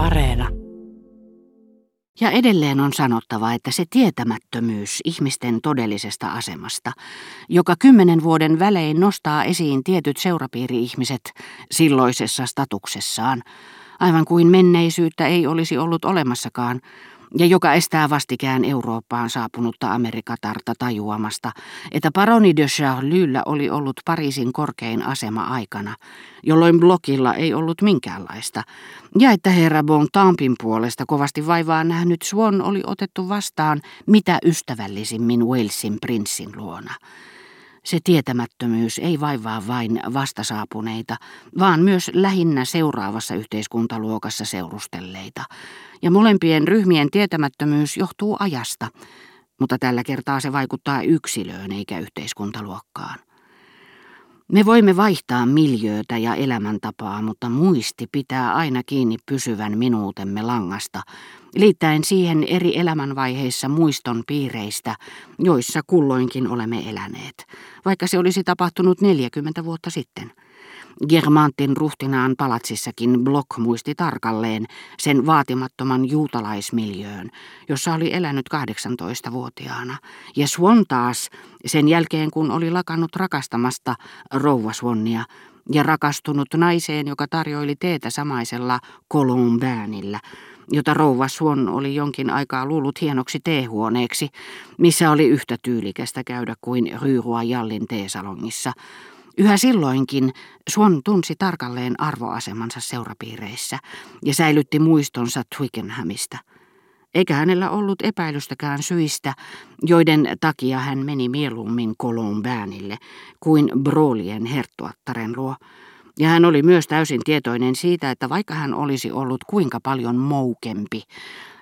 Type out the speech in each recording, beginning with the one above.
Areena. Ja edelleen on sanottava, että se tietämättömyys ihmisten todellisesta asemasta, joka kymmenen vuoden välein nostaa esiin tietyt seurapiiri-ihmiset silloisessa statuksessaan, aivan kuin menneisyyttä ei olisi ollut olemassakaan, ja joka estää vastikään Eurooppaan saapunutta Amerikatarta tajuamasta, että paroni de Charlyllä oli ollut Pariisin korkein asema aikana, jolloin blokilla ei ollut minkäänlaista, ja että herra Bontampin puolesta kovasti vaivaa nähnyt Swan oli otettu vastaan mitä ystävällisimmin Walesin prinssin luona. Se tietämättömyys ei vaivaa vain vastasaapuneita, vaan myös lähinnä seuraavassa yhteiskuntaluokassa seurustelleita. Ja molempien ryhmien tietämättömyys johtuu ajasta, mutta tällä kertaa se vaikuttaa yksilöön eikä yhteiskuntaluokkaan. Me voimme vaihtaa miljöötä ja elämäntapaa, mutta muisti pitää aina kiinni pysyvän minuutemme langasta, liittäen siihen eri elämänvaiheissa muiston piireistä, joissa kulloinkin olemme eläneet, vaikka se olisi tapahtunut 40 vuotta sitten. Germantin ruhtinaan palatsissakin Block muisti tarkalleen sen vaatimattoman juutalaismiljöön, jossa oli elänyt 18-vuotiaana, ja Swan taas sen jälkeen kun oli lakannut rakastamasta rouva Swannia ja rakastunut naiseen, joka tarjoili teetä samaisella Colombinillä, jota rouva Swan oli jonkin aikaa luullut hienoksi teehuoneeksi, missä oli yhtä tyylikästä käydä kuin Ryyrua Jallin teesalongissa. Yhä silloinkin Swan tunsi tarkalleen arvoasemansa seurapiireissä ja säilytti muistonsa Twickenhamista. Eikä hänellä ollut epäilystäkään syistä, joiden takia hän meni mieluummin Colombinille kuin Brolien herttuattaren luo. Ja hän oli myös täysin tietoinen siitä, että vaikka hän olisi ollut kuinka paljon moukempi,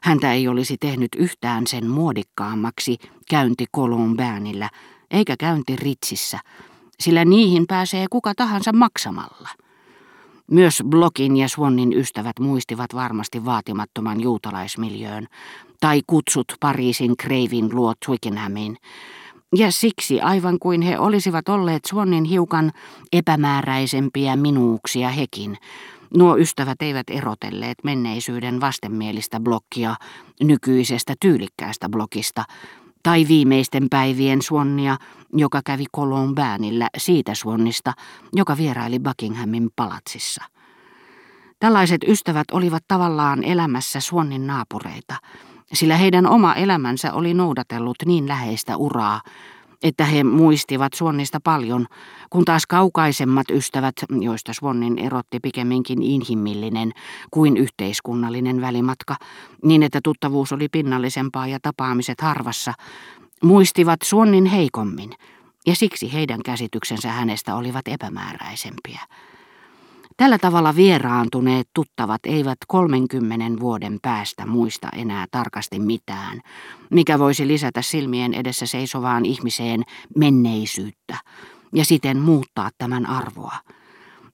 häntä ei olisi tehnyt yhtään sen muodikkaammaksi käynti Colombinillä, eikä käynti Ritsissä, sillä niihin pääsee kuka tahansa maksamalla. Myös Blokin ja Swannin ystävät muistivat varmasti vaatimattoman juutalaismiljöön, tai kutsut Pariisin Kreivin luo Twickenhamiin, ja siksi aivan kuin he olisivat olleet Swannin hiukan epämääräisempiä minuuksia hekin, nuo ystävät eivät erotelleet menneisyyden vastenmielistä blokkia nykyisestä tyylikkäästä blokista, tai viimeisten päivien Swannia, joka kävi Colombinillä siitä Swannista, joka vieraili Buckinghamin palatsissa. Tällaiset ystävät olivat tavallaan elämässä Swannin naapureita – sillä heidän oma elämänsä oli noudatellut niin läheistä uraa, että he muistivat Suonnista paljon, kun taas kaukaisemmat ystävät, joista Swannin erotti pikemminkin inhimillinen kuin yhteiskunnallinen välimatka, niin että tuttavuus oli pinnallisempaa ja tapaamiset harvassa, muistivat Swannin heikommin, ja siksi heidän käsityksensä hänestä olivat epämääräisempiä. Tällä tavalla vieraantuneet tuttavat eivät 30 vuoden päästä muista enää tarkasti mitään, mikä voisi lisätä silmien edessä seisovaan ihmiseen menneisyyttä ja siten muuttaa tämän arvoa.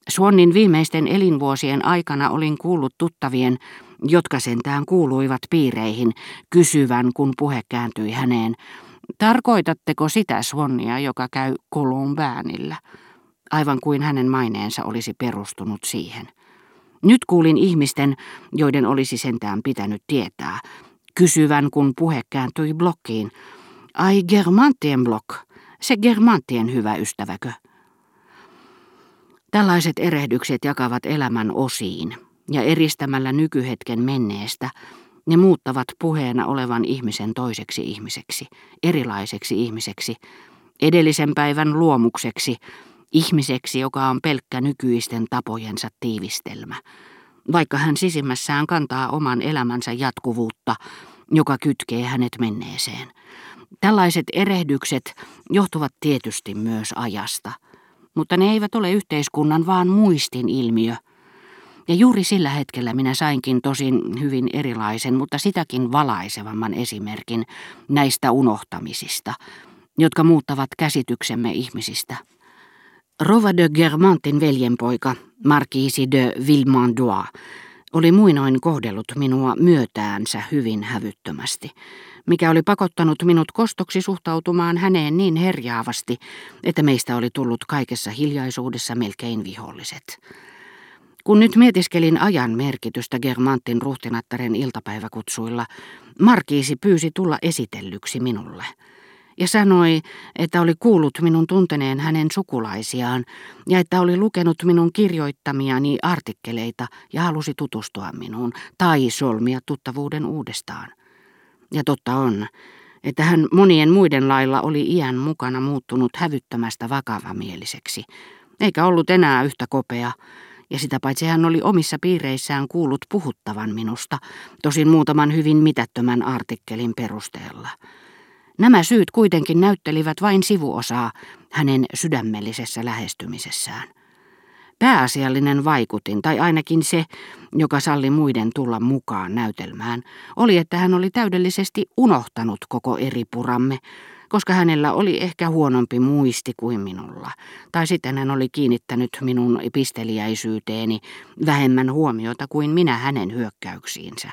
Suonnin viimeisten elinvuosien aikana olin kuullut tuttavien, jotka sentään kuuluivat piireihin, kysyvän, kun puhe kääntyi häneen. Tarkoitatteko sitä Swannia, joka käy Colombinillä? Aivan kuin hänen maineensa olisi perustunut siihen. Nyt kuulin ihmisten, joiden olisi sentään pitänyt tietää, kysyvän kun puhe kääntyi blokkiin. Ai Germantien blok, se Germantien hyvä ystäväkö? Tällaiset erehdykset jakavat elämän osiin, ja eristämällä nykyhetken menneestä, ne muuttavat puheena olevan ihmisen toiseksi ihmiseksi, erilaiseksi ihmiseksi, edellisen päivän luomukseksi, ihmiseksi, joka on pelkkä nykyisten tapojensa tiivistelmä, vaikka hän sisimmässään kantaa oman elämänsä jatkuvuutta, joka kytkee hänet menneeseen. Tällaiset erehdykset johtuvat tietysti myös ajasta, mutta ne eivät ole yhteiskunnan vaan muistin ilmiö. Ja juuri sillä hetkellä minä sainkin tosin hyvin erilaisen, mutta sitäkin valaisevamman esimerkin näistä unohtamisista, jotka muuttavat käsityksemme ihmisistä. Rova de Germantin veljenpoika, markiisi de Villemandois, oli muinoin kohdellut minua myötäänsä hyvin hävyttömästi, mikä oli pakottanut minut kostoksi suhtautumaan häneen niin herjaavasti, että meistä oli tullut kaikessa hiljaisuudessa melkein viholliset. Kun nyt mietiskelin ajan merkitystä Germantin ruhtinattaren iltapäiväkutsuilla, Markiisi pyysi tulla esitellyksi minulle ja sanoi, että oli kuullut minun tunteneen hänen sukulaisiaan ja että oli lukenut minun kirjoittamiani artikkeleita ja halusi tutustua minuun tai solmia tuttavuuden uudestaan. Ja totta on, että hän monien muiden lailla oli iän mukana muuttunut hävyttömästä vakavamieliseksi, eikä ollut enää yhtä kopea, ja sitä paitsi hän oli omissa piireissään kuullut puhuttavan minusta, tosin muutaman hyvin mitättömän artikkelin perusteella. Nämä syyt kuitenkin näyttelivät vain sivuosaa hänen sydämellisessä lähestymisessään. Pääasiallinen vaikutin, tai ainakin se, joka salli muiden tulla mukaan näytelmään, oli, että hän oli täydellisesti unohtanut koko eri puramme, koska hänellä oli ehkä huonompi muisti kuin minulla, tai sitten hän oli kiinnittänyt minun pisteliäisyyteeni vähemmän huomiota kuin minä hänen hyökkäyksiinsä,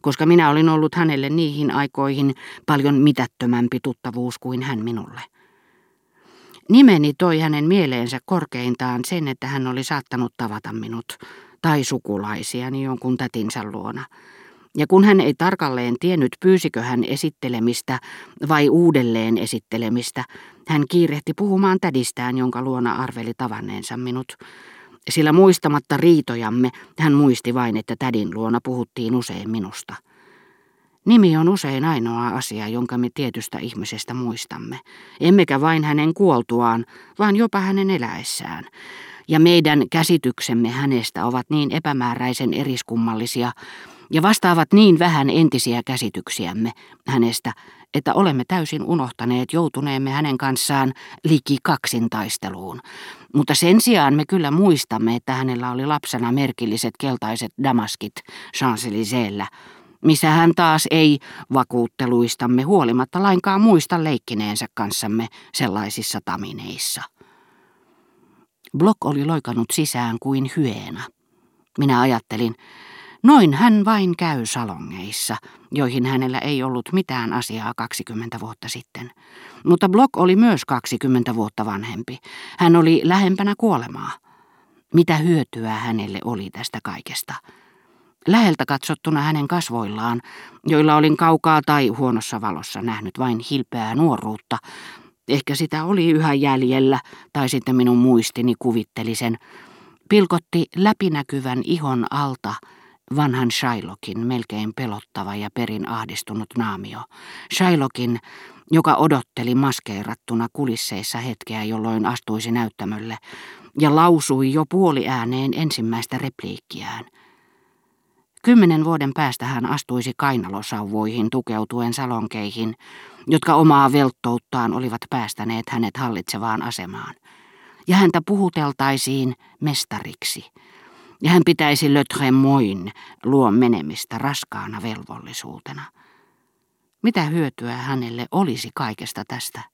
koska minä olin ollut hänelle niihin aikoihin paljon mitättömämpi tuttavuus kuin hän minulle. Nimeni toi hänen mieleensä korkeintaan sen, että hän oli saattanut tavata minut, tai sukulaisiani jonkun tätinsä luona. Ja kun hän ei tarkalleen tiennyt, pyysikö hän esittelemistä vai uudelleen esittelemistä, hän kiirehti puhumaan tädistään, jonka luona arveli tavanneensa minut. Sillä muistamatta riitojamme, hän muisti vain, että tädin luona puhuttiin usein minusta. Nimi on usein ainoa asia, jonka me tietystä ihmisestä muistamme. Emmekä vain hänen kuoltuaan, vaan jopa hänen eläessään. Ja meidän käsityksemme hänestä ovat niin epämääräisen eriskummallisia ja vastaavat niin vähän entisiä käsityksiämme hänestä, että olemme täysin unohtaneet joutuneemme hänen kanssaan liki kaksintaisteluun. Mutta sen sijaan me kyllä muistamme, että hänellä oli lapsena merkilliset keltaiset damaskit champs missä hän taas ei vakuutteluistamme huolimatta lainkaan muista leikkineensä kanssamme sellaisissa tamineissa. Block oli loikannut sisään kuin hyena. Minä ajattelin, noin hän vain käy salongeissa, joihin hänellä ei ollut mitään asiaa 20 vuotta sitten. Mutta Block oli myös 20 vuotta vanhempi. Hän oli lähempänä kuolemaa. Mitä hyötyä hänelle oli tästä kaikesta? Läheltä katsottuna hänen kasvoillaan, joilla olin kaukaa tai huonossa valossa nähnyt vain hilpeää nuoruutta, ehkä sitä oli yhä jäljellä, tai sitten minun muistini kuvitteli sen, pilkotti läpinäkyvän ihon alta vanhan Shylockin melkein pelottava ja perin ahdistunut naamio. Shylockin, joka odotteli maskeerattuna kulisseissa hetkeä, jolloin astuisi näyttämölle, ja lausui jo puoli ääneen ensimmäistä repliikkiään – Kymmenen vuoden päästä hän astuisi kainalosauvoihin tukeutuen salonkeihin, jotka omaa velttouttaan olivat päästäneet hänet hallitsevaan asemaan. Ja häntä puhuteltaisiin mestariksi. Ja hän pitäisi Le Tremoin luo menemistä raskaana velvollisuutena. Mitä hyötyä hänelle olisi kaikesta tästä?